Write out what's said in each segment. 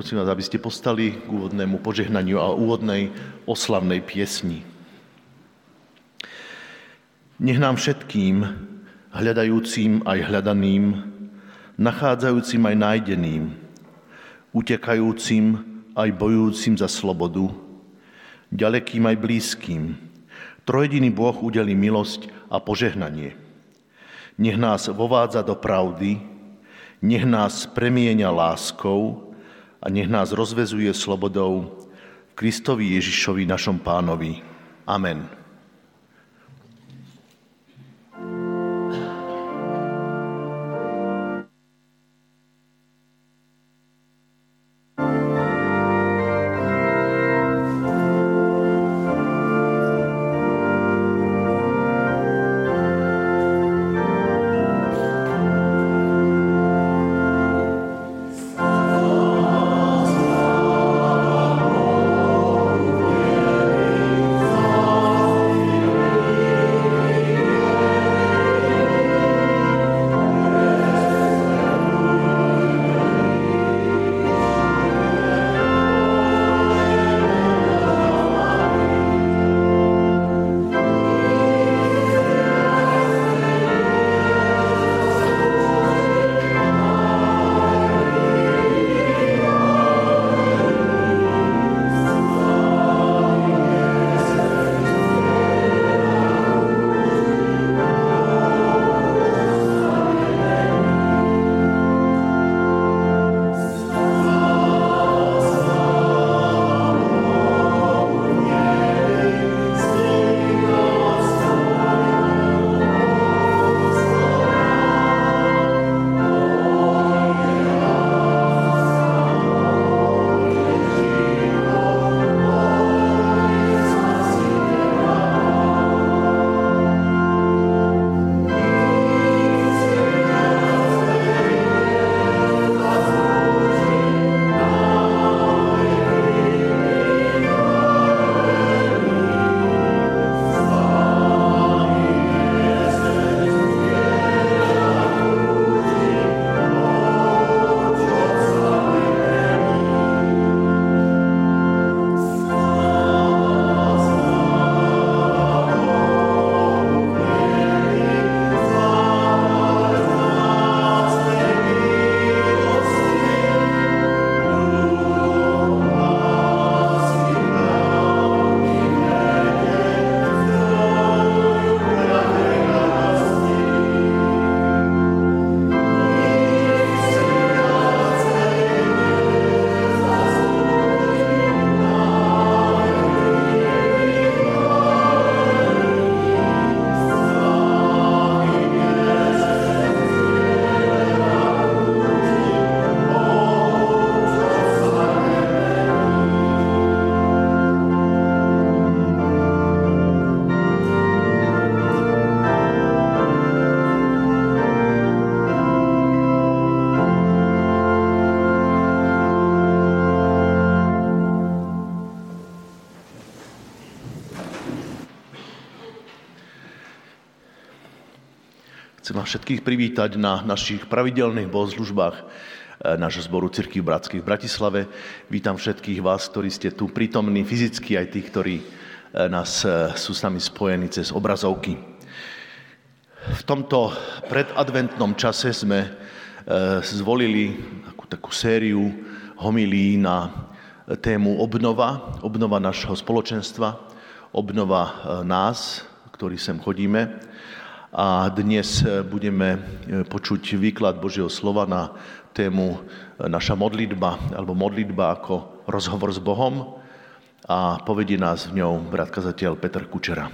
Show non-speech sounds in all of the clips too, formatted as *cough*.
Prosím vás, aby ste postali k úvodnému požehnaniu a úvodnej oslavnej piesni. Nech nám všetkým, hľadajúcim aj hľadaným, nachádzajúcim aj nájdeným, utekajúcim aj bojujúcim za slobodu, ďalekým aj blízkým, trojediný Boh udeli milosť a požehnanie. Nech nás vovádza do pravdy, nech nás premieňa láskou a nech nás rozvezuje slobodou Kristovi Ježišovi, našom pánovi. Amen. Všetkých privítať na našich pravidelných bohoslužbách eh, nášho zboru Cirký Bratských v Bratislave. Vítam všetkých vás, ktorí ste tu prítomní fyzicky, aj tých, ktorí eh, nás eh, sú s nami spojení cez obrazovky. V tomto predadventnom čase sme zvolili takú, takú sériu homilí na tému obnova, obnova našeho spoločenstva, obnova nás, ktorí sem chodíme a dnes eh, budeme eh, počuť výklad Božieho slova na tému eh, naša modlitba, alebo modlitba ako rozhovor s Bohom a povedí nás v ňou brat kazateľ Petr Kučera.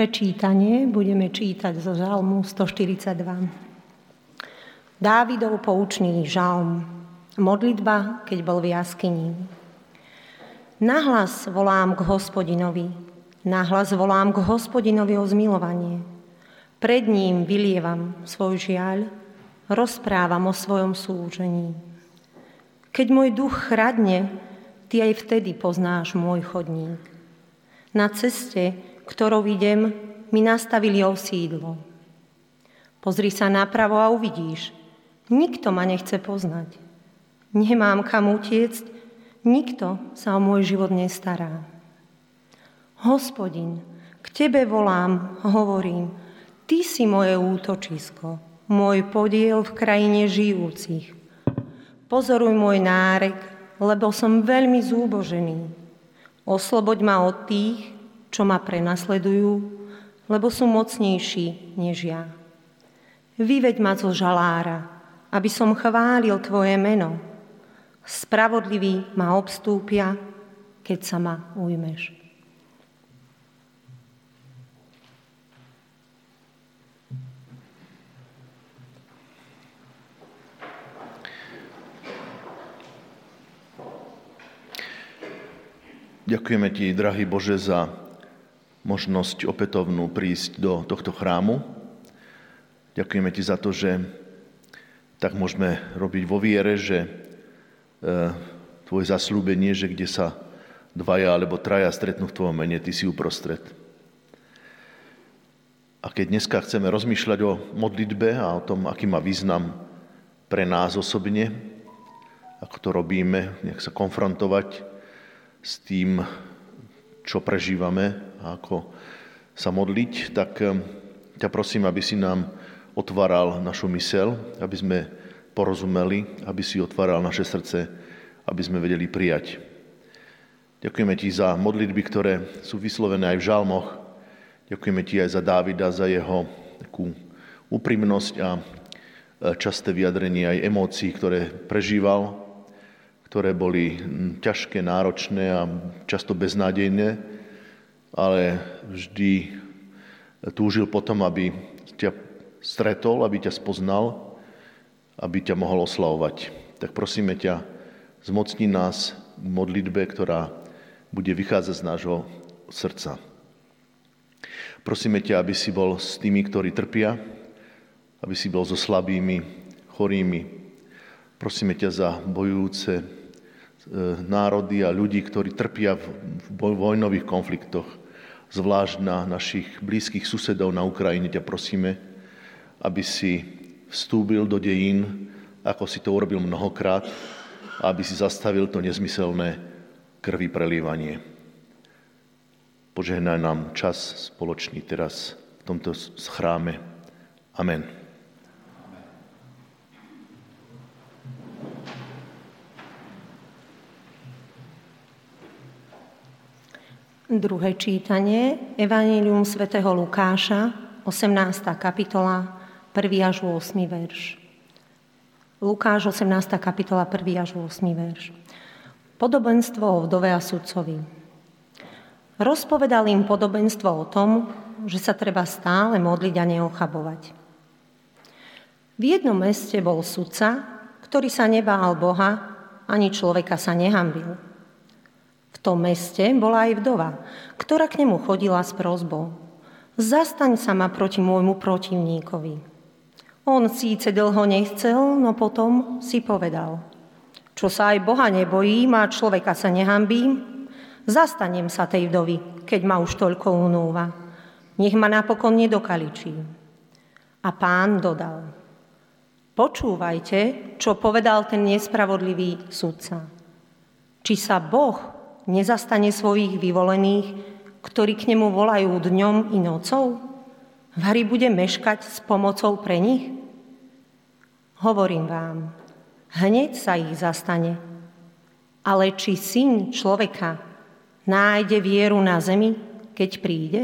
Prvé čítanie budeme čítať zo žalmu 142. Dávidov poučný žalm. Modlitba, keď bol v jaskyni. Nahlas volám k hospodinovi. Nahlas volám k hospodinovi o zmilovanie. Pred ním vylievam svoj žiaľ, rozprávam o svojom súžení. Keď môj duch chradne, ty aj vtedy poznáš môj chodník. Na ceste, ktorou idem, mi nastavili osídlo. Pozri sa napravo a uvidíš. Nikto ma nechce poznať. Nemám kam utiecť, nikto sa o môj život nestará. Hospodin, k Tebe volám, hovorím, Ty si moje útočisko, môj podiel v krajine žijúcich. Pozoruj môj nárek, lebo som veľmi zúbožený. Osloboď ma od tých, čo ma prenasledujú, lebo sú mocnejší než ja. Vyveď ma zo žalára, aby som chválil Tvoje meno. Spravodliví ma obstúpia, keď sa ma ujmeš. Ďakujeme Ti, drahý Bože, za možnosť opätovnú prísť do tohto chrámu. Ďakujeme Ti za to, že tak môžeme robiť vo viere, že e, Tvoje zaslúbenie, že kde sa dvaja alebo traja stretnú v Tvojom mene, Ty si uprostred. A keď dneska chceme rozmýšľať o modlitbe a o tom, aký má význam pre nás osobne, ako to robíme, nech sa konfrontovať s tým, čo prežívame a ako sa modliť, tak eh, ťa prosím, aby si nám otváral našu mysel, aby sme porozumeli, aby si otváral naše srdce, aby sme vedeli prijať. Ďakujeme ti za modlitby, ktoré sú vyslovené aj v žalmoch. Ďakujeme ti aj za Dávida, za jeho takú úprimnosť a eh, časté vyjadrenie aj emócií, ktoré prežíval ktoré boli hm, ťažké, náročné a často beznádejné, ale vždy túžil potom, aby ťa stretol, aby ťa spoznal, aby ťa mohol oslavovať. Tak prosíme ťa, zmocni nás k modlitbe, ktorá bude vychádzať z nášho srdca. Prosíme ťa, aby si bol s tými, ktorí trpia, aby si bol so slabými, chorými. Prosíme ťa za bojujúce E, národy a ľudí, ktorí trpia v vojnových konfliktoch, zvlášť na našich blízkych susedov na Ukrajine, ťa prosíme, aby si vstúbil do dejín, ako si to urobil mnohokrát, a aby si zastavil to nezmyselné krvi prelívanie. Požehnaj nám čas spoločný teraz v tomto chráme. Amen. Druhé čítanie, Evangelium svätého Lukáša, 18. kapitola, 1. až 8. verš. Lukáš, 18. kapitola, 1. až 8. verš. Podobenstvo o vdove a sudcovi. Rozpovedal im podobenstvo o tom, že sa treba stále modliť a neochabovať. V jednom meste bol sudca, ktorý sa nebál Boha, ani človeka sa nehambil. V tom meste bola aj vdova, ktorá k nemu chodila s prozbou. Zastaň sa ma proti môjmu protivníkovi. On síce dlho nechcel, no potom si povedal. Čo sa aj Boha nebojím a človeka sa nehambím, zastanem sa tej vdovy, keď ma už toľko unúva. Nech ma napokon nedokaličí. A pán dodal. Počúvajte, čo povedal ten nespravodlivý sudca. Či sa Boh nezastane svojich vyvolených, ktorí k nemu volajú dňom i nocou? Vary bude meškať s pomocou pre nich? Hovorím vám, hneď sa ich zastane. Ale či syn človeka nájde vieru na zemi, keď príde?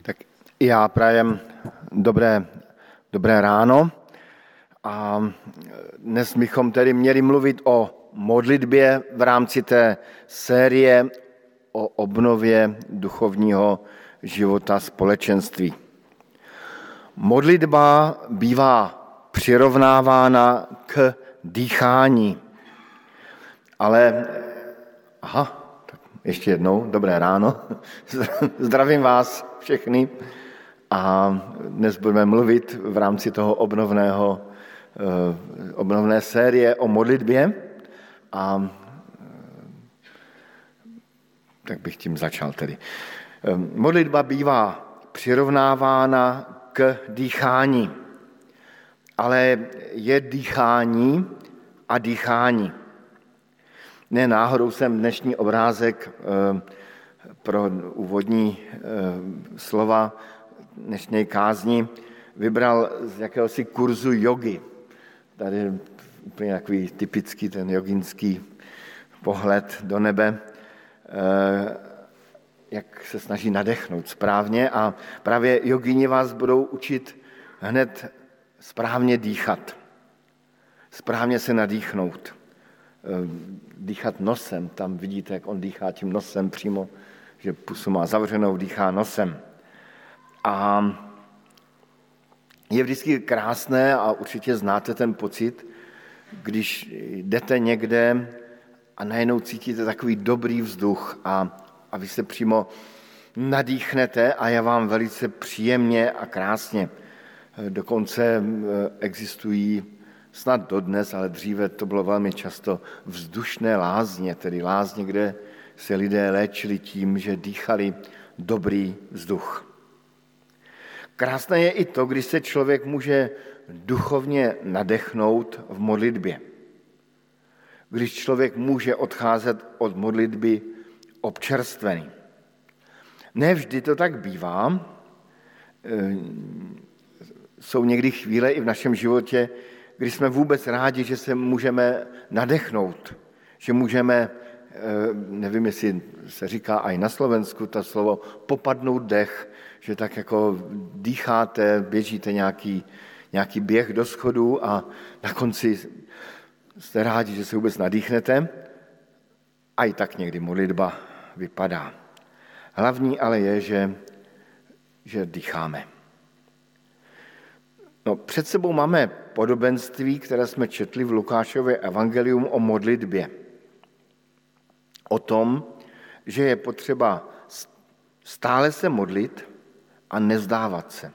Tak Já prajem dobré, dobré ráno a dnes bychom tedy měli mluvit o modlitbě v rámci té série o obnově duchovního života společenství. Modlitba bývá přirovnávána k dýchání, ale aha, ještě jednou, dobré ráno, *laughs* zdravím vás všechny. A dnes budeme mluvit v rámci toho obnovného, eh, obnovné série o modlitbě. A eh, tak bych tím začal tedy. Eh, modlitba bývá přirovnávána k dýchání, ale je dýchání a dýchání. Ne náhodou jsem dnešní obrázek pro úvodní slova dnešní kázni vybral z jakéhosi kurzu jogy. Tady je úplně takový typický ten joginský pohled do nebe, eh, jak se snaží nadechnout správně a právě jogině vás budou učit hned správně dýchat, správně se nadýchnout, eh, dýchat nosem, tam vidíte, jak on dýchá tím nosem přímo, že pusu má zavřenou, dýchá nosem. A je vždycky krásné a určitě znáte ten pocit, když jdete někde a najednou cítíte takový dobrý vzduch a, a vy se přímo nadýchnete a je vám velice příjemně a krásně. Dokonce eh, existují snad dodnes, ale dříve to bylo velmi často vzdušné lázně, tedy lázně, kde se lidé léčili tím, že dýchali dobrý vzduch. Krásné je i to, když se člověk může duchovně nadechnout v modlitbě. Když člověk může odcházet od modlitby občerstvený. Ne vždy to tak bývá. E, jsou někdy chvíle i v našem životě, kdy jsme vůbec rádi, že se můžeme nadechnout, že můžeme, e, nevím, jestli se říká i na Slovensku, to slovo popadnout dech, že tak jako dýcháte, běžíte nějaký, nějaký běh do schodu a na konci jste rádi, že se vůbec nadýchnete. A i tak někdy modlitba vypadá. Hlavní ale je, že, že dýcháme. No, před sebou máme podobenství, které jsme četli v Lukášově evangelium o modlitbě. O tom, že je potřeba stále se modlit a nezdávat se.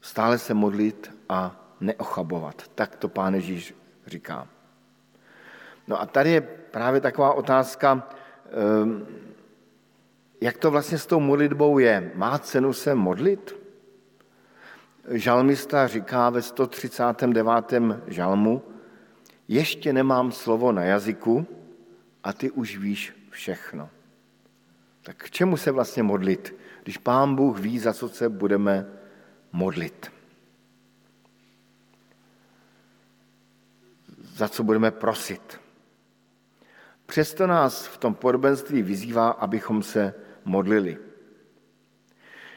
Stále se modlit a neochabovat. Tak to pán Ježíš říká. No a tady je právě taková otázka, ehm, jak to vlastně s tou modlitbou je. Má cenu se modlit? Žalmista říká ve 139. žalmu, ještě nemám slovo na jazyku a ty už víš všechno. Tak k čemu se vlastně modlit, když Pán Bůh ví, za co se budeme modlit? Za co budeme prosit? Přesto nás v tom podobenství vyzývá, abychom se modlili.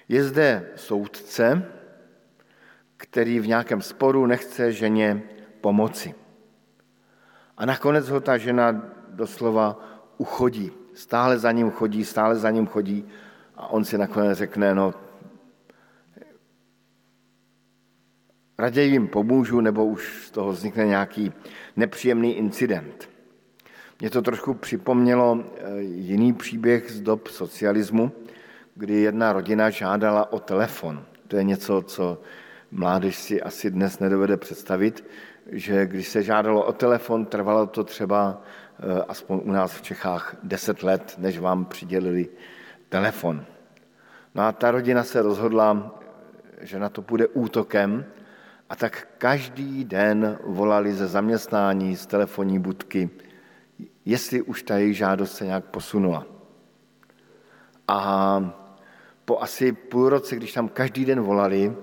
Je zde soudce, který v nějakém sporu nechce ženě pomoci. A nakonec ho ta žena doslova uchodí stále za ním chodí, stále za ním chodí a on si nakonec řekne, no raději jim pomůžu, nebo už z toho vznikne nějaký nepříjemný incident. Mě to trošku připomnělo eh, jiný příběh z dob socialismu, kdy jedna rodina žádala o telefon. To je něco, co mládež si asi dnes nedovede představit, že když se žádalo o telefon, trvalo to třeba aspoň u nás v Čechách, deset let, než vám přidělili telefon. No a ta rodina se rozhodla, že na to bude útokem a tak každý den volali ze zaměstnání, z telefonní budky, jestli už ta jejich žádost se nějak posunula. A po asi půl roce, když tam každý den volali,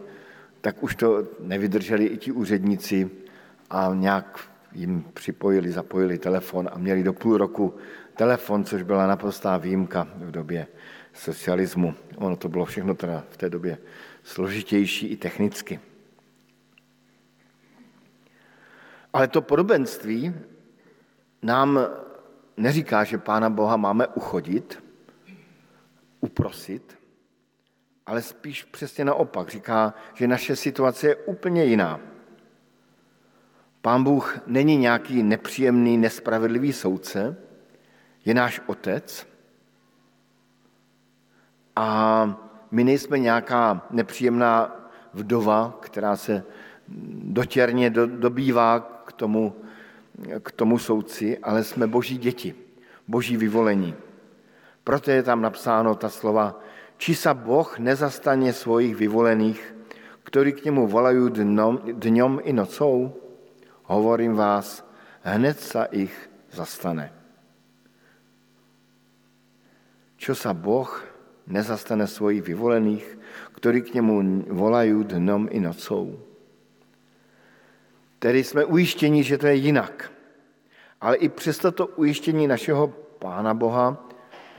tak už to nevydrželi i ti úředníci a nějak jim připojili, zapojili telefon a měli do půl roku telefon, což byla naprostá výjimka v době socialismu. Ono to bylo všechno teda v té době složitější i technicky. Ale to podobenství nám neříká, že Pána Boha máme uchodit, uprosit, ale spíš přesně naopak. Říká, že naše situace je úplně jiná. Pán Bůh není nějaký nepříjemný, nespravedlivý soudce, je náš otec a my nejsme nějaká nepříjemná vdova, která se dotěrně dobývá k tomu, k tomu soudci, ale jsme boží děti, boží vyvolení. Proto je tam napsáno ta slova, či sa Boh nezastane svojich vyvolených, ktorí k němu volají dnom, dňom i nocou? Hovorím vás, hned sa ich zastane. Čo sa Boh nezastane svojich vyvolených, ktorí k němu volají dnom i nocou? Tedy jsme ujištěni, že to je jinak. Ale i přes toto ujištění našeho Pána Boha,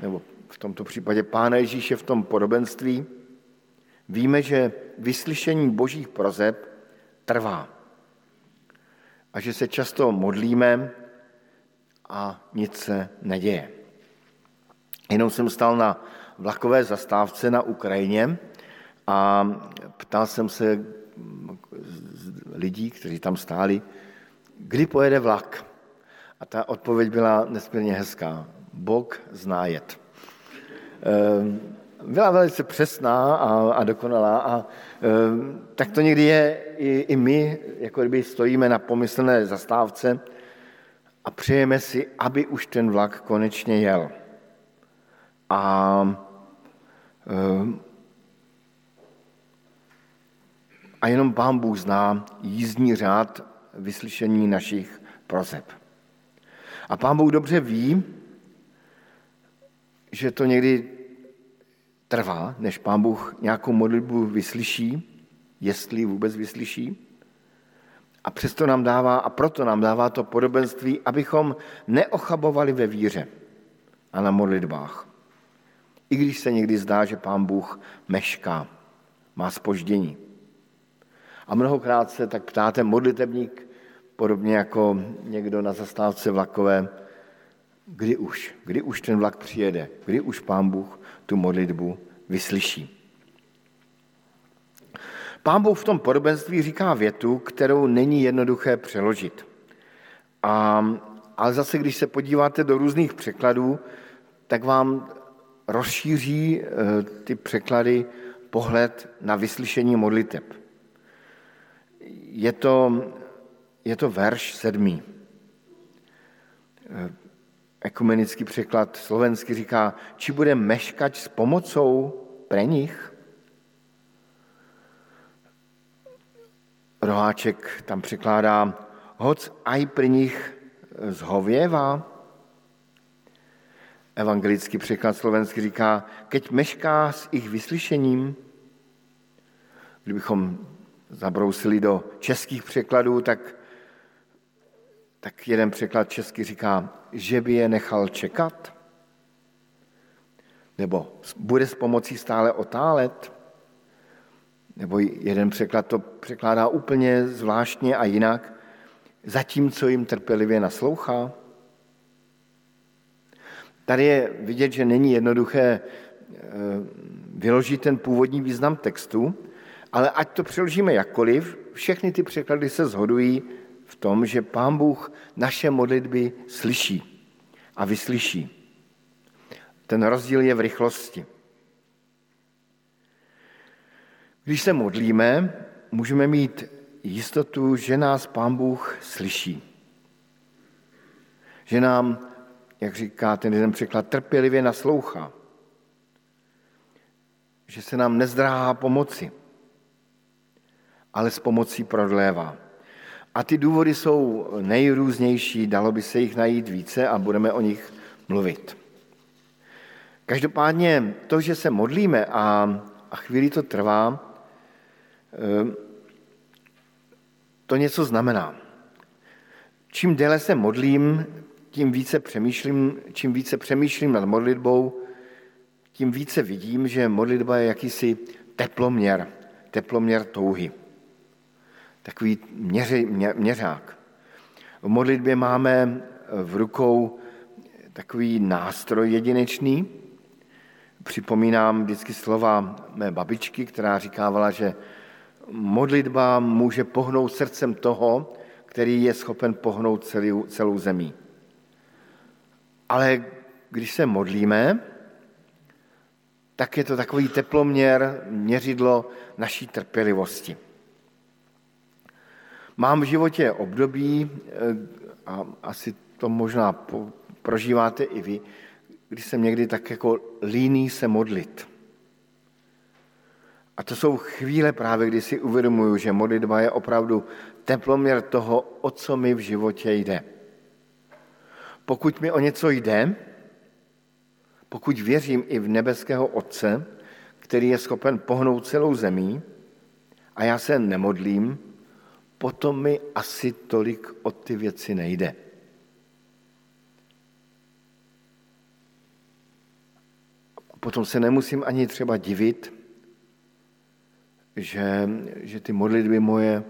nebo v tomto případě Pána Ježíše v tom podobenství, víme, že vyslyšení božích prozeb trvá. A že se často modlíme a nic se neděje. Jenom jsem stal na vlakové zastávce na Ukrajině a ptal jsem se lidí, kteří tam stáli, kdy pojede vlak. A ta odpověď byla nesmírně hezká. Bog zná jet. Ehm, byla velice přesná a, a dokonalá a ehm, tak to někdy je i, i my, jako kdyby stojíme na pomyslné zastávce a přejeme si, aby už ten vlak konečně jel. A ehm, a jenom Pán Bůh zná jízdní řád vyslyšení našich prozeb. A Pán Bůh dobře ví, že to někdy trvá, než Pán Bůh nějakou modlitbu vyslyší, jestli vůbec vyslyší. A přesto nám dává, a proto nám dává to podobenství, abychom neochabovali ve víře a na modlitbách. I když se někdy zdá, že Pán Bůh mešká, má spoždění. A mnohokrát se tak ptáte modlitebník, podobně jako někdo na zastávce vlakové, kdy už, kdy už ten vlak přijede, kdy už pán Bůh tu modlitbu vyslyší. Pán Bůh v tom podobenství říká větu, kterou není jednoduché přeložit. A, ale zase, když se podíváte do různých překladů, tak vám rozšíří eh, ty překlady pohled na vyslyšení modliteb. Je to, je to verš sedmý. Ekumenický překlad slovensky říká, či bude meškať s pomocou pre nich? Roháček tam překládá, hoc aj pri nich zhověvá. Evangelický překlad slovensky říká, keď mešká s ich vyslyšením, kdybychom zabrousili do českých překladů, tak, tak jeden překlad česky říká, že by je nechal čekat? Nebo bude s pomocí stále otálet? Nebo jeden překlad to překládá úplně zvláštně a jinak, zatímco jim trpělivě naslouchá? Tady je vidět, že není jednoduché eh, vyložit ten původní význam textu, ale ať to přeložíme jakkoliv, všechny ty překlady se shodují v tom, že Pán Bůh naše modlitby slyší a vyslyší. Ten rozdíl je v rychlosti. Když se modlíme, můžeme mít jistotu, že nás Pán Bůh slyší. Že nám, jak říká ten jeden překlad, trpělivě naslouchá. Že se nám nezdráhá pomoci, ale s pomocí prodlévá. A ty důvody jsou nejrůznější, dalo by se jich najít více a budeme o nich mluvit. Každopádně to, že se modlíme a, a chvíli to trvá, eh, to něco znamená. Čím déle se modlím, tím více přemýšlím, čím více přemýšlím nad modlitbou, tím více vidím, že modlitba je jakýsi teploměr, teploměr touhy. Takový měři, mě, měřák. V modlitbě máme v rukou takový nástroj jedinečný. Připomínám vždycky slova mé babičky, která říkávala, že modlitba může pohnout srdcem toho, který je schopen pohnout celou, celou zemí. Ale když se modlíme, tak je to takový teploměr, měřidlo naší trpělivosti. Mám v životě období, eh, a asi to možná prožíváte i vy, když jsem někdy tak jako líný se modlit. A to jsou chvíle právě, kdy si uvědomuju, že modlitba je opravdu teploměr toho, o co mi v životě jde. Pokud mi o něco jde, pokud věřím i v nebeského Otce, který je schopen pohnout celou zemí, a já se nemodlím, potom mi asi tolik o ty věci nejde. Potom se nemusím ani třeba divit, že, že ty modlitby moje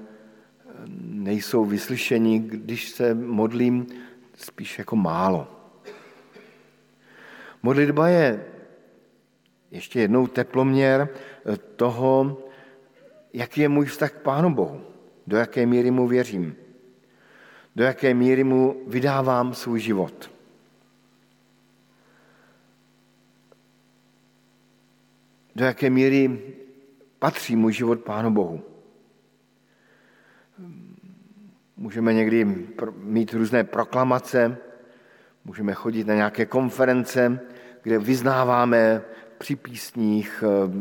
nejsou vyslyšení, když se modlím spíš jako málo. Modlitba je ještě jednou teploměr toho, jaký je můj vztah k Pánu Bohu, do jaké míry mu věřím, do jaké míry mu vydávám svůj život. Do jaké míry patří můj život Pánu Bohu. Můžeme někdy mít různé proklamace, můžeme chodit na nějaké konference, kde vyznáváme při písních, eh,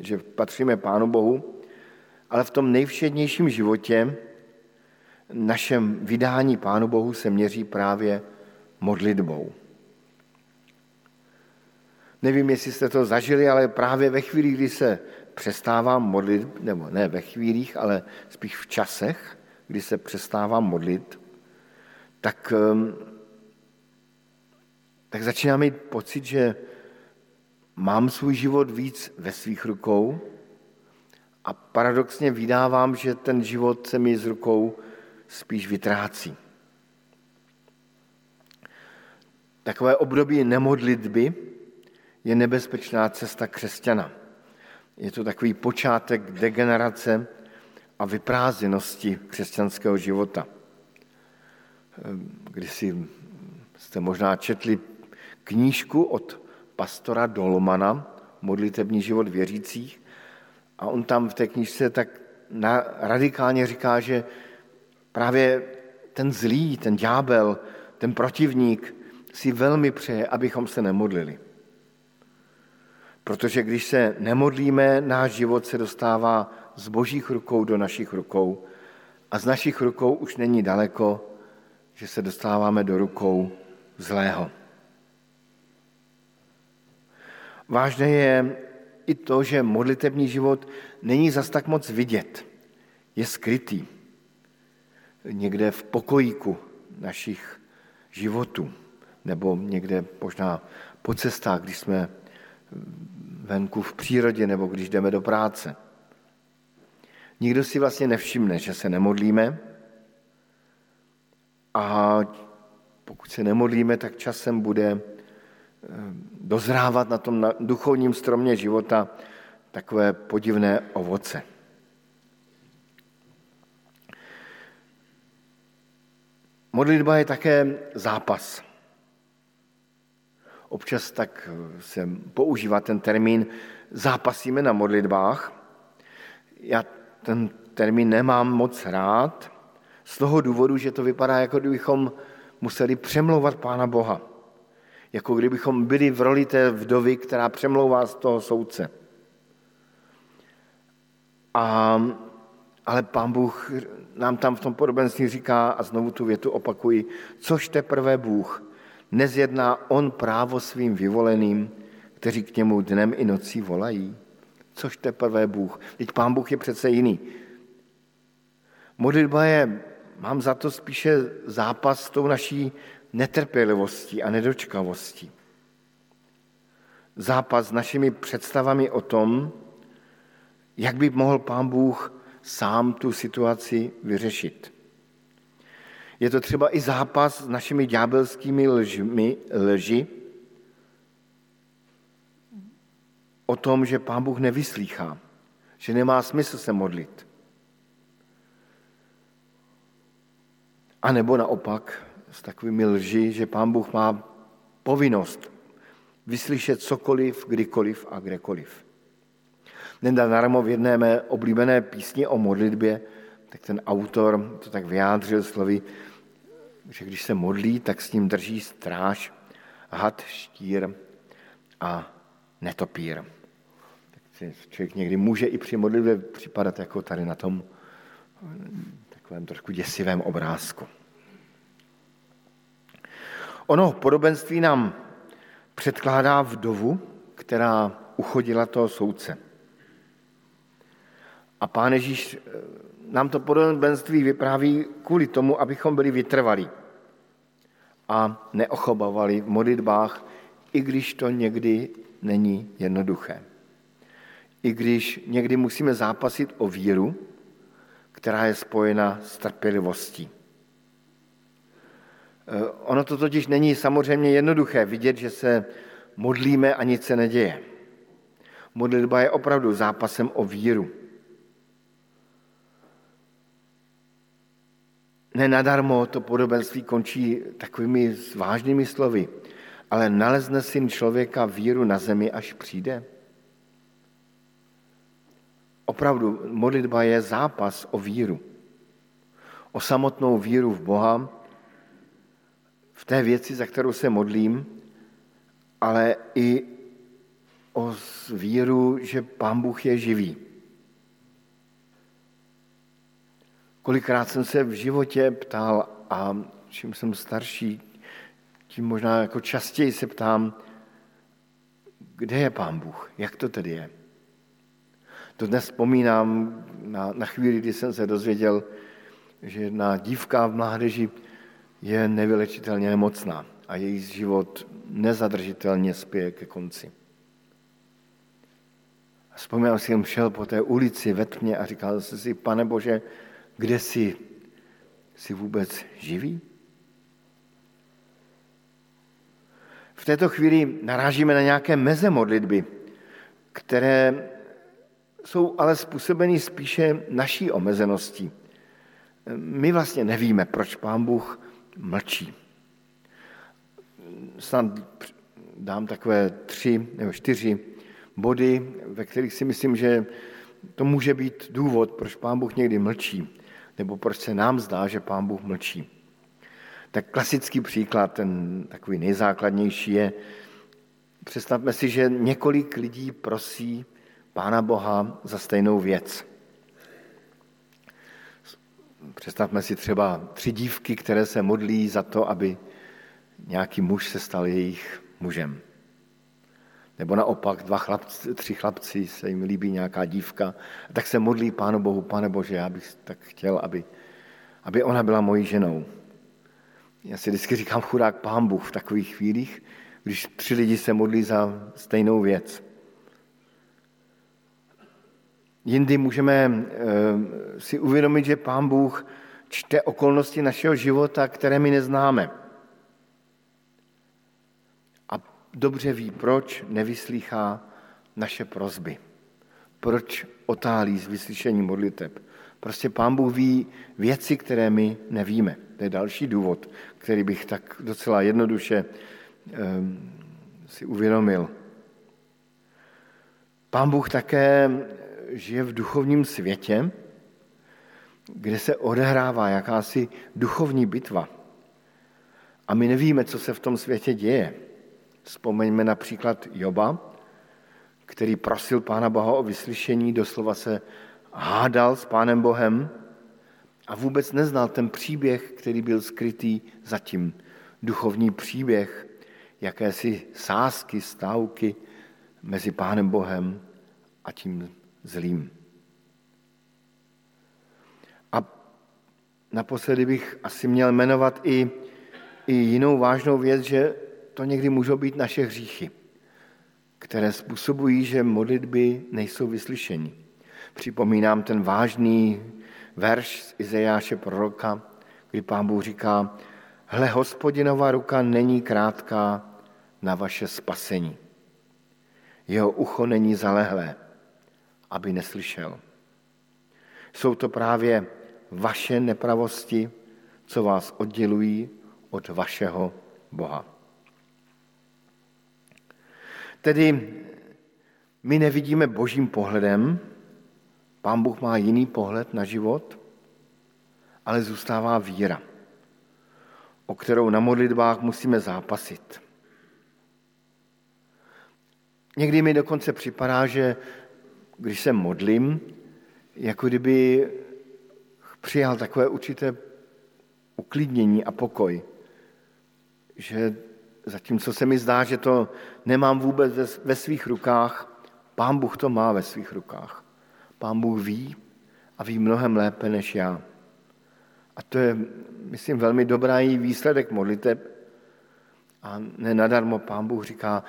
že patříme Pánu Bohu, ale v tom nejvšednějším životě našem vydání Pánu Bohu se měří právě modlitbou. Nevím, jestli jste to zažili, ale právě ve chvíli, kdy se přestávám modlit, nebo ne ve chvílích, ale spíš v časech, kdy se přestávám modlit, tak, ehm, tak začínám mít pocit, že mám svůj život víc ve svých rukou a paradoxně vydávám, že ten život se mi z rukou spíš vytrácí. Takové období nemodlitby je nebezpečná cesta křesťana. Je to takový počátek degenerace a vyprázdněnosti křesťanského života. Když si jste možná četli knížku od pastora Dolmana, Modlitební život věřících, a on tam v té knížce tak na, radikálně říká, že právě ten zlý, ten ďábel, ten protivník si velmi přeje, abychom se nemodlili. Protože když se nemodlíme, náš život se dostává z božích rukou do našich rukou a z našich rukou už není daleko, že se dostáváme do rukou zlého. Vážné je i to, že modlitební život není zas tak moc vidět. Je skrytý. Někde v pokojíku našich životů. Nebo někde možná po cestách, když jsme venku v přírodě nebo když jdeme do práce. Nikdo si vlastně nevšimne, že se nemodlíme a pokud se nemodlíme, tak časem bude dozrávat na tom duchovním stromě života takové podivné ovoce. Modlitba je také zápas. Občas tak se používá ten termín zápasíme na modlitbách. Já ten termín nemám moc rád, z toho důvodu, že to vypadá, jako kdybychom museli přemlouvat Pána Boha. Jako kdybychom byli v roli té vdovy, která přemlouvá z toho soudce. A, ale Pán Bůh nám tam v tom podobenství říká, a znovu tu větu opakuji, což teprve Bůh nezjedná On právo svým vyvoleným, kteří k němu dnem i nocí volají což teprve Bůh. Teď Pán Bůh je přece jiný. Modlitba je, mám za to spíše zápas s tou naší netrpělivostí a nedočkavostí. zápas s našimi představami o tom, jak by mohl pán Bůh sám tu situaci vyřešit. Je to třeba i zápas s našimi ďábelskými lžmi, lži o tom, že pán Bůh nevyslýchá, že nemá smysl se modlit. A nebo naopak s takovými lži, že pán Bůh má povinnost vyslyšet cokoliv, kdykoliv a kdekoliv. Nedarmo v jedné mé oblíbené písni o modlitbě, tak ten autor to tak vyjádřil slovy, že když se modlí, tak s ním drží stráž, had, štír a netopír. Tak si člověk někdy může i při modlitbě připadat jako tady na tom takovém trošku děsivém obrázku. Ono podobenství nám předkládá vdovu, která uchodila toho soudce. A pán Ježíš eh, nám to podobenství vypráví kvůli tomu, abychom byli vytrvalí a neochobovali v modlitbách, i když to někdy není jednoduché. I když někdy musíme zápasit o víru, která je spojena s trpělivostí. Eh, ono to totiž není samozřejmě jednoduché vidět, že se modlíme a nic se neděje. Modlitba je opravdu zápasem o víru. Nenadarmo to podobenství končí takovými vážnými slovy, ale nalezne syn člověka víru na zemi, až přijde. Opravdu, modlitba je zápas o víru. O samotnou víru v Boha, v té věci, za kterou se modlím, ale i o víru, že Pán Bůh je živý. Kolikrát jsem se v životě ptal a čím jsem starší, tím možná jako častěji se ptám, kde je Pán Bůh, jak to tedy je. To dnes vzpomínám na, na chvíli, kdy jsem se dozvěděl, že jedna dívka v mládeži je nevylečitelně nemocná a její život nezadržitelně spěje ke konci. Vzpomínám si, jsem šel po té ulici ve tmě a říkal jsem si, pane Bože, kde jsi? Jsi vůbec živý? V této chvíli narážíme na nějaké meze modlitby, které jsou ale způsobeny spíše naší omezeností. My vlastně nevíme, proč Pán Bůh mlčí. Snad dám takové tři nebo čtyři body, ve kterých si myslím, že to může být důvod, proč Pán Bůh někdy mlčí, nebo proč se nám zdá, že Pán Bůh mlčí. Tak klasický příklad, ten takový nejzákladnější je, představme si, že několik lidí prosí Pána Boha za stejnou věc. Představme si třeba tři dívky, které se modlí za to, aby nějaký muž se stal jejich mužem. Nebo naopak dva chlapci, tři chlapci se jim líbí nějaká dívka, tak se modlí Pánu Bohu, Pane Bože, já bych tak chtěl, aby, aby ona byla mojí ženou. Já si vždycky říkám chudák Pán Bůh v takových chvílích, když tři lidi se modlí za stejnou věc. Jindy můžeme eh, si uvědomit, že Pán Bůh čte okolnosti našeho života, které my neznáme. A dobře ví, proč nevyslýchá naše prozby. Proč otálí z vyslyšení modliteb. Prostě Pán Bůh ví věci, které my nevíme. To je další důvod, který bych tak docela jednoduše um, si uvědomil. Pán Bůh také žije v duchovním světě, kde se odehrává jakási duchovní bitva. A my nevíme, co se v tom světě děje. Vzpomeňme například Joba, který prosil Pána Boha o vyslyšení, doslova se hádal s Pánem Bohem a vůbec neznal ten příběh, který byl skrytý zatím. Duchovní příběh, jakési sásky, stávky mezi Pánem Bohem a tím zlým. A naposledy bych asi měl jmenovat i, i jinou vážnou věc, že to někdy můžou být naše hříchy, které způsobují, že modlitby nejsou vyslyšení. Připomínám ten vážný verš z Izajáše proroka, kdy pán Bůh říká, hle, hospodinová ruka není krátká na vaše spasení. Jeho ucho není zalehlé, aby neslyšel. Jsou to právě vaše nepravosti, co vás oddělují od vašeho Boha. Tedy my nevidíme božím pohledem, pán Bůh má jiný pohled na život, ale zůstává víra, o kterou na modlitbách musíme zápasit. Někdy mi dokonce připadá, že když se modlím, jako kdyby přijal takové určité uklidnění a pokoj, že zatímco se mi zdá, že to nemám vůbec ve svých rukách, Pán Bůh to má ve svých rukách. Pán Bůh ví a ví mnohem lépe než já. A to je, myslím, velmi dobrý výsledek modliteb. A nenadarmo Pán Bůh říká,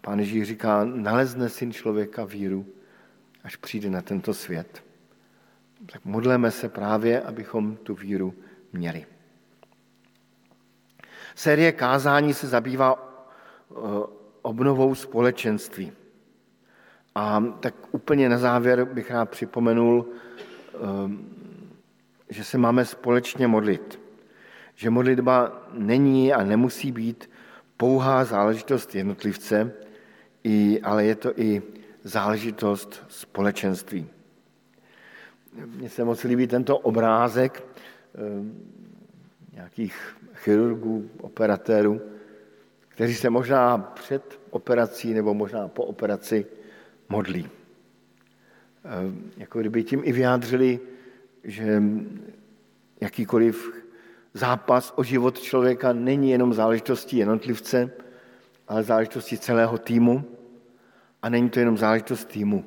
Pán Ježíš říká, nalezne syn člověka víru, až přijde na tento svět. Tak modleme se právě, abychom tu víru měli. Série kázání se zabývá eh, obnovou společenství. A tak úplně na závěr bych rád připomenul, eh, že se máme společně modlit. Že modlitba není a nemusí být pouhá záležitost jednotlivce, ale je to i záležitost společenství. Mně se moc líbí tento obrázek eh, nějakých chirurgů, operatérů, kteří se možná před operací nebo možná po operaci modlí. E, jako kdyby tím i vyjádřili, že jakýkoliv zápas o život člověka není jenom záležitostí jednotlivce, ale záležitostí celého týmu. A není to jenom záležitost týmu,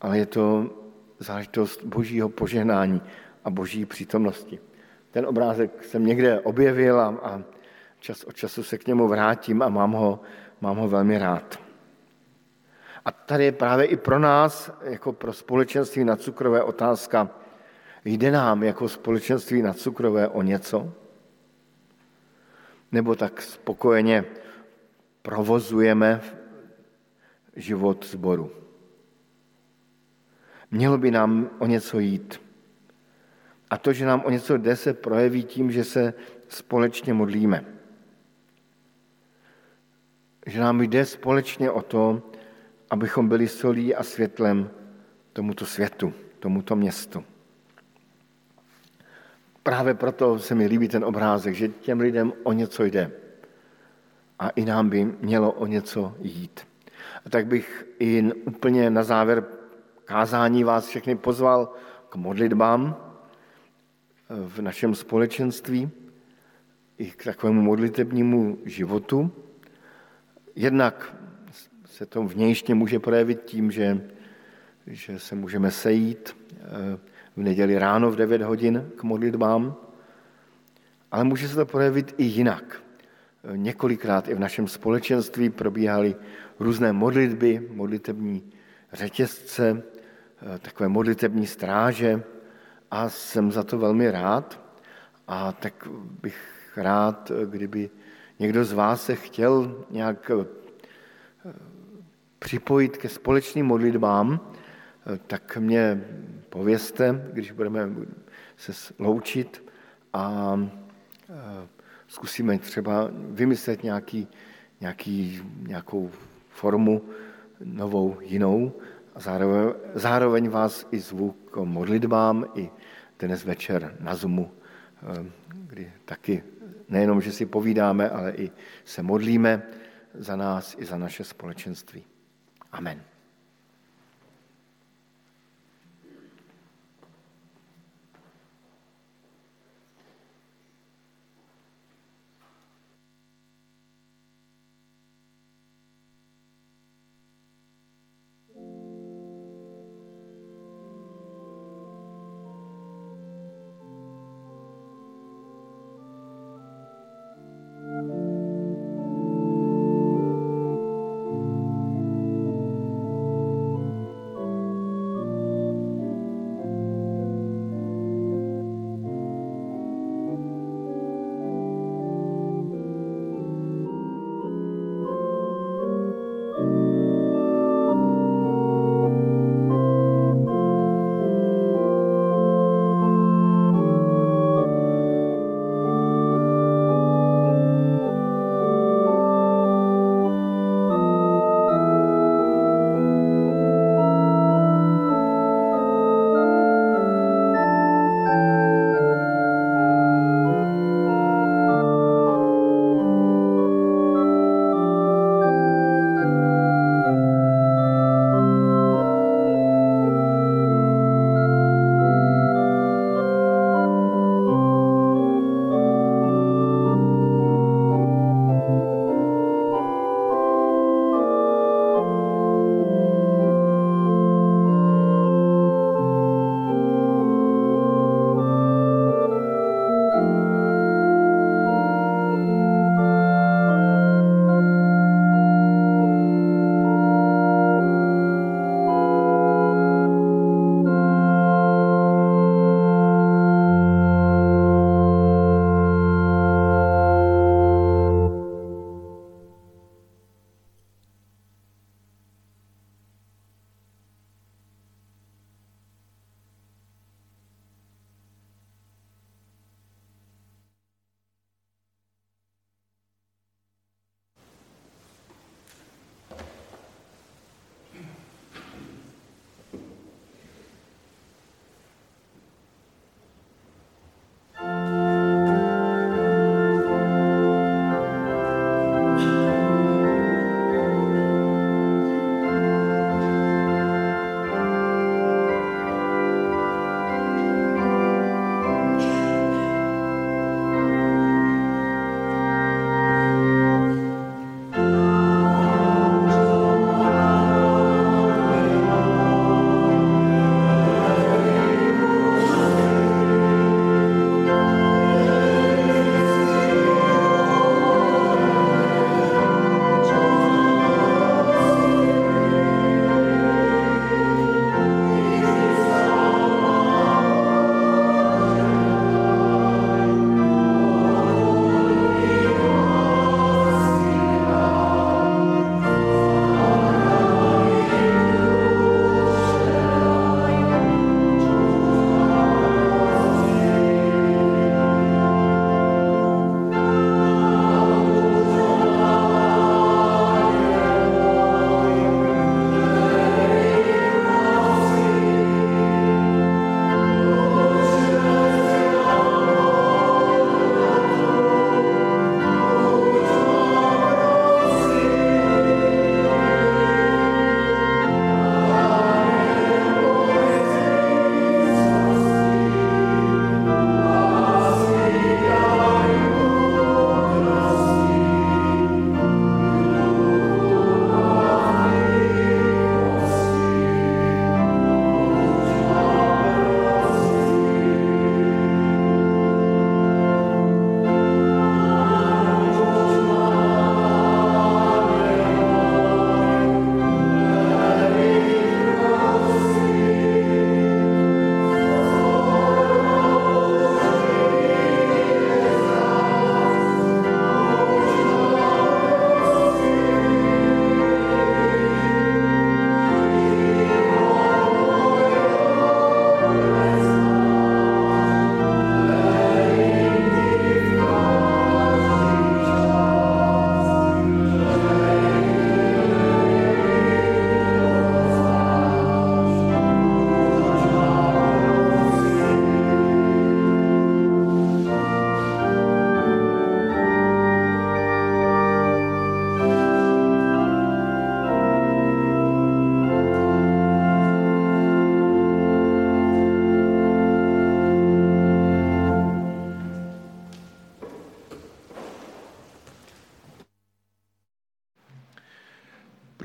ale je to záležitost božího požehnání a boží přítomnosti. Ten obrázek jsem někde objevil a, a čas od času se k němu vrátím a mám ho, mám ho velmi rád. A tady je právě i pro nás, jako pro společenství na cukrové otázka, jde nám jako společenství na cukrové o něco? Nebo tak spokojeně provozujeme život zboru? Mělo by nám o něco jít. A to, že nám o něco jde, se projeví tím, že se společně modlíme. Že nám jde společně o to, abychom byli solí a světlem tomuto světu, tomuto městu. Právě proto se mi líbí ten obrázek, že těm lidem o něco jde. A i nám by mělo o něco jít. A tak bych i úplně na závěr kázání vás všechny pozval k modlitbám, v našem společenství i k takovému modlitebnímu životu. Jednak se to vnějšně může projevit tím, že, že se můžeme sejít eh, v neděli ráno v 9 hodin k modlitbám, ale může se to projevit i jinak. Několikrát i v našem společenství probíhaly různé modlitby, modlitební řetězce, eh, takové modlitební stráže, a jsem za to velmi rád. A tak bych rád, kdyby někdo z vás se chtěl nějak eh, připojit ke společným modlitbám, eh, tak mě povězte, když budeme se loučit a eh, zkusíme třeba vymyslet nějaký, nějaký, nějakou formu novou, jinou, a zároveň, zároveň vás i zvu k modlitbám, i dnes večer na Zoomu, eh, kdy taky nejenom, že si povídáme, ale i se modlíme za nás i za naše společenství. Amen.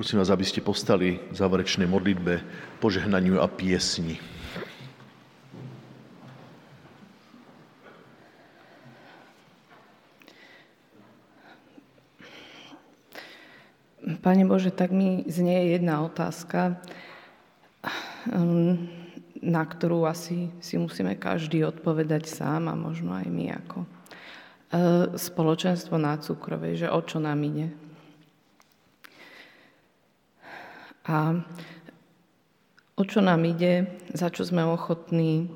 Prosím vás, aby ste povstali v záverečnej modlitbe, požehnaniu a piesni. Pane Bože, tak mi znie jedna otázka, um, na ktorú asi si musíme každý odpovedať sám a možno aj my ako uh, spoločenstvo na cukrovej, že o čo nám ide. A o čo nám ide, za čo sme ochotní,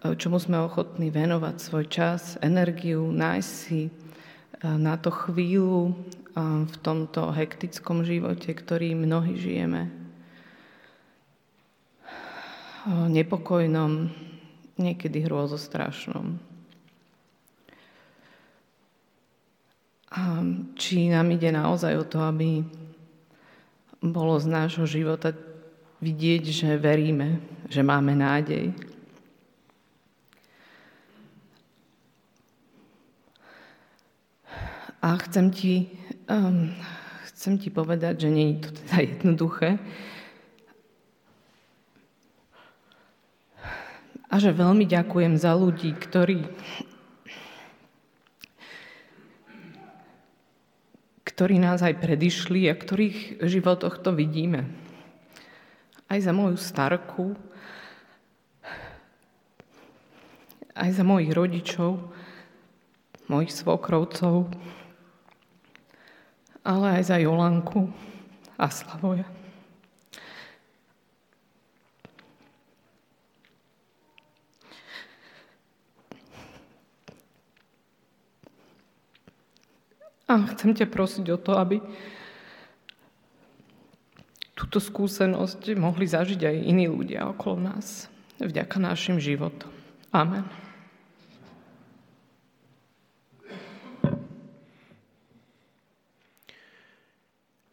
e, čomu sme ochotní venovať svoj čas, energiu, nájsť si e, na to chvíľu e, v tomto hektickom živote, ktorý mnohí žijeme. Nepokojnom, niekedy hrôzostrašnom. A či nám ide naozaj o to, aby bolo z nášho života vidieť, že veríme, že máme nádej. A chcem ti, um, chcem ti povedať, že nie je to teda jednoduché. A že veľmi ďakujem za ľudí, ktorí ktorí nás aj predišli a ktorých životoch to vidíme. Aj za moju starku, aj za mojich rodičov, mojich svokrovcov, ale aj za Jolanku a Slavoja. A chcem ťa prosiť o to, aby túto skúsenosť mohli zažiť aj iní ľudia okolo nás. Vďaka našim životom. Amen.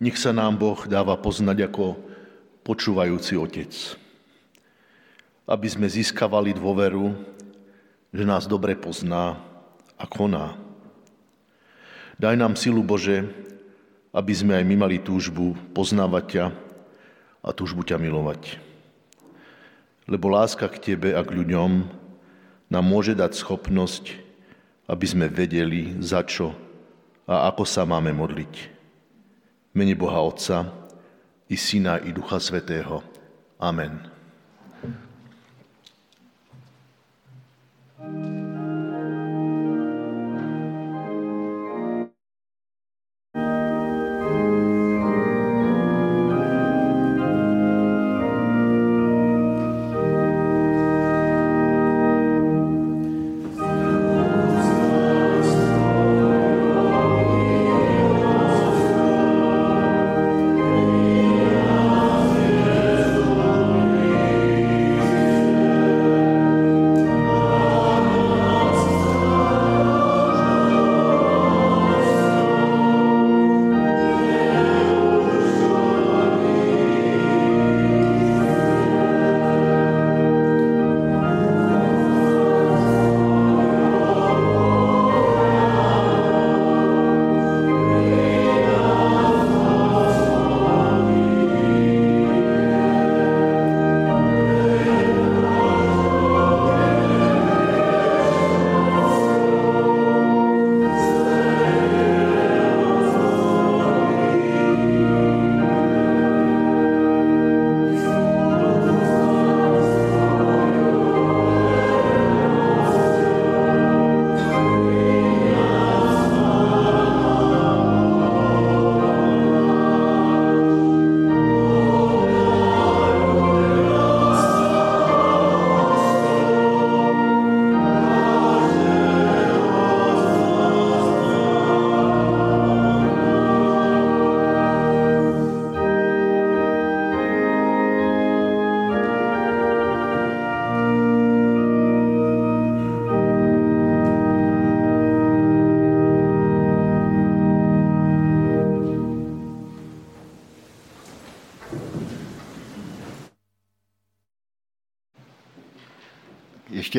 Nech sa nám Boh dáva poznať ako počúvajúci otec. Aby sme získavali dôveru, že nás dobre pozná a koná. Daj nám silu, Bože, aby sme aj my mali túžbu poznávať ťa a túžbu ťa milovať. Lebo láska k Tebe a k ľuďom nám môže dať schopnosť, aby sme vedeli, za čo a ako sa máme modliť. Mene Boha Otca i Syna i Ducha Svetého. Amen.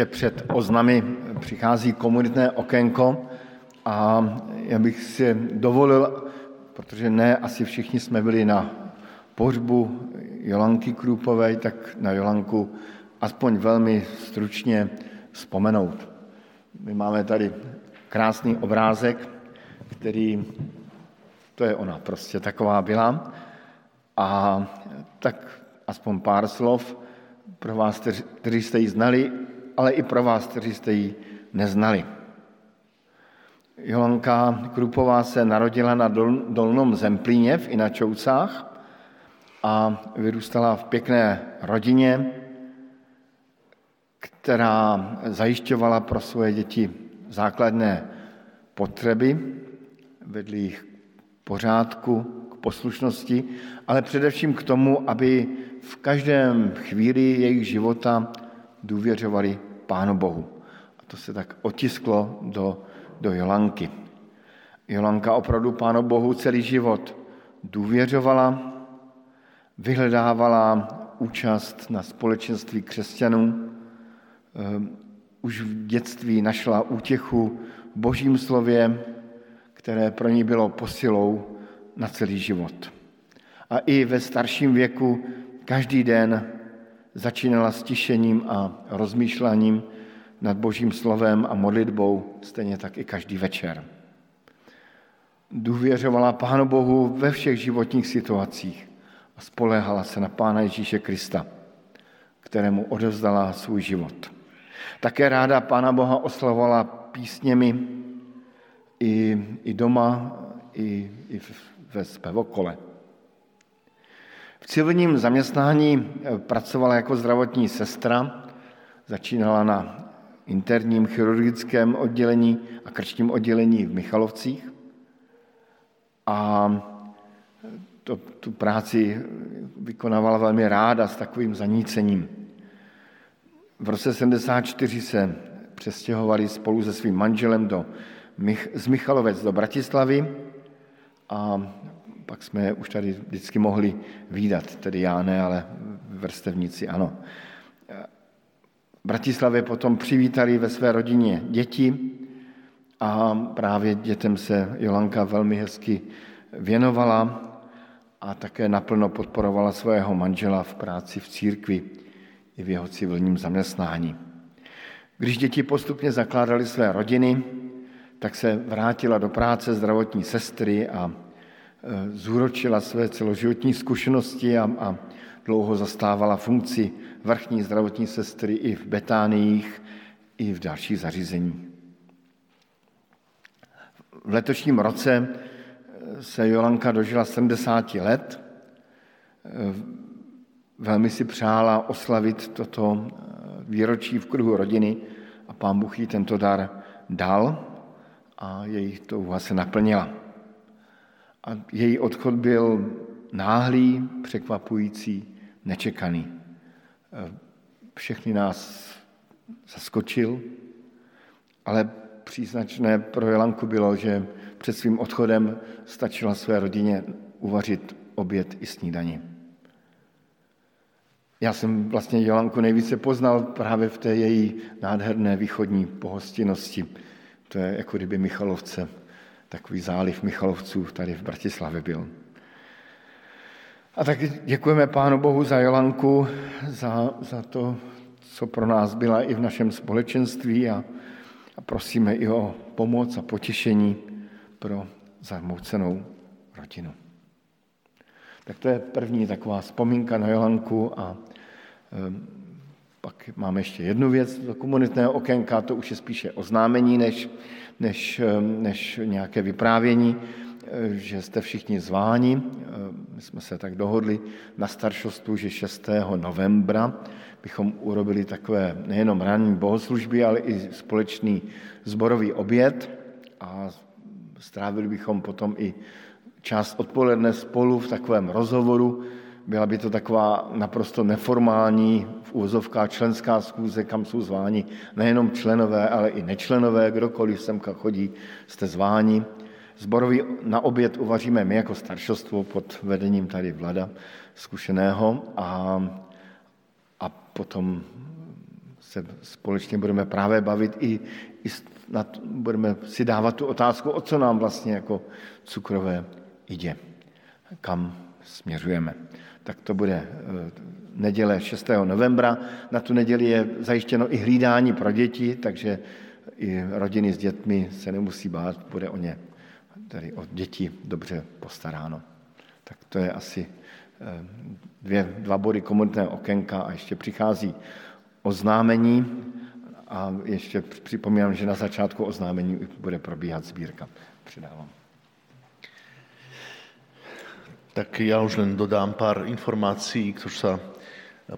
Před oznamy přichází komunitné okénko a já bych si dovolil, protože ne asi všichni jsme byli na pohřbu Jolanky Krůpové, tak na Jolanku aspoň velmi stručně vzpomenout. My máme tady krásný obrázek, který, to je ona, prostě taková byla. A tak aspoň pár slov pro vás, kteří jste ji znali, ale i pro vás, kteří jste ji neznali. Jolanka Krupová se narodila na Dolnom Zemplíně v Inačoucách a vyrůstala v pěkné rodině, která zajišťovala pro svoje děti základné potřeby, vedli jich k pořádku, k poslušnosti, ale především k tomu, aby v každém chvíli jejich života důvěřovali Pánu Bohu. A to se tak otisklo do, do Jolanky. Jolanka opravdu Pánu Bohu celý život důvěřovala, vyhledávala účast na společenství křesťanů, ehm, už v dětství našla útěchu v božím slově, které pro ní bylo posilou na celý život. A i ve starším věku každý den začínala s tišením a rozmýšlením nad božím slovem a modlitbou, stejně tak i každý večer. Důvěřovala Pánu Bohu ve všech životních situacích a spoléhala se na Pána Ježíše Krista, kterému odevzdala svůj život. Také ráda Pána Boha oslavovala písněmi i, i doma, i, i ve zpevokole. V civilním zaměstnání eh, pracovala jako zdravotní sestra, začínala na interním chirurgickém oddělení a krčním oddělení v Michalovcích a to, tu práci vykonávala velmi ráda s takovým zanícením. V roce 74 se přestěhovali spolu se svým manželem do, z Michalovec do Bratislavy a pak jsme je už tady vždycky mohli výdat, tedy já ne, ale vrstevníci ano. Bratislavě potom přivítali ve své rodině děti a právě dětem se Jolanka velmi hezky věnovala a také naplno podporovala svého manžela v práci v církvi i v jeho civilním zaměstnání. Když děti postupně zakládaly své rodiny, tak se vrátila do práce zdravotní sestry a zúročila své celoživotní zkušenosti a, a dlouho zastávala funkci vrchní zdravotní sestry i v Betániích, i v dalších zařízení. V letošním roce se Jolanka dožila 70 let. Velmi si přála oslavit toto výročí v kruhu rodiny a pán Bůh jí tento dar dal a její touha se naplnila. A její odchod byl náhlý, překvapující, nečekaný. Všechny nás zaskočil, ale příznačné pro Jelanku bylo, že před svým odchodem stačila své rodině uvařit oběd i snídaní. Já jsem vlastně Jolanku nejvíce poznal právě v té její nádherné východní pohostinnosti. To je jako kdyby Michalovce, takový záliv Michalovců tady v Bratislavě byl. A tak děkujeme Pánu Bohu za Jolanku, za, za to, co pro nás byla i v našem společenství a, a prosíme i o pomoc a potěšení pro zarmoucenou rodinu. Tak to je první taková vzpomínka na Johanku a ehm, pak máme ještě jednu věc do komunitného okénka, to už je spíše oznámení než, než, ehm, než nějaké vyprávění, ehm, že jste všichni zváni. My jsme se tak dohodli na staršostu, že 6. novembra bychom urobili takové nejenom ranní bohoslužby, ale i společný zborový oběd a strávili bychom potom i část odpoledne spolu v takovém rozhovoru. Byla by to taková naprosto neformální v úvozovkách členská schůze, kam jsou zváni nejenom členové, ale i nečlenové, kdokoliv semka chodí, jste zváni. Zborový na oběd uvaříme my jako staršostvo pod vedením tady Vlada zkušeného a, a potom se společně budeme právě bavit i, i nad, budeme si dávat tu otázku, o co nám vlastně jako cukrové jde, kam směřujeme. Tak to bude eh, neděle 6. novembra. Na tu neděli je zajištěno i hlídání pro děti, takže i rodiny s dětmi se nemusí bát, bude o ně, tedy o děti dobře postaráno. Tak to je asi eh, dvě, dva body komunitného okénka a ještě přichází oznámení a ještě připomínám, že na začátku oznámení bude probíhat sbírka. Předávám. Tak já už len dodám pár informácií, což sa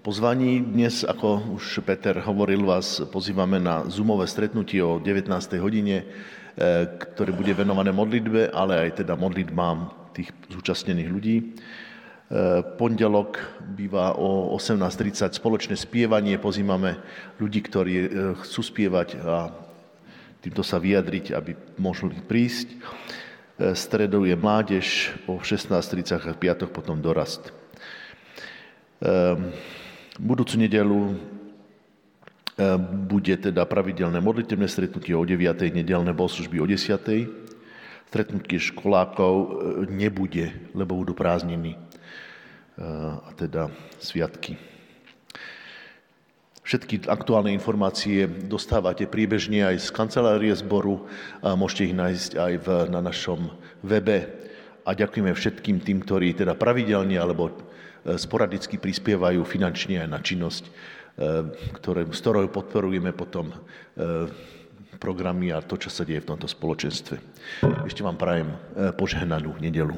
pozvaní. Dnes, ako už Peter hovoril, vás pozývame na Zoomové stretnutie o 19. hodine, eh, ktoré bude venované modlitbe, ale aj teda modlitbám tých zúčastnených ľudí. Eh, pondelok býva o 18.30 spoločné spievanie. Pozývame ľudí, ktorí eh, chcú spievať a týmto sa vyjadriť, aby mohli prísť. Eh, stredou je mládež, o 16.30 a piatok potom dorast. Ehm, budúcu nedelu eh, bude teda pravidelné modlitebné stretnutie o 9. nedelné bohoslužby o 10. Stretnutie školákov eh, nebude, lebo budú prázdniny a teda sviatky. Všetky aktuálne informácie dostávate priebežne aj z kancelárie zboru, a môžete ich nájsť aj v, na našom webe. A ďakujeme všetkým tým, ktorí teda pravidelne alebo e, sporadicky prispievajú finančne aj na činnosť, e, ktoré, s ktorou podporujeme potom e, programy a to, čo sa deje v tomto spoločenstve. Ešte vám prajem požehnanú nedelu.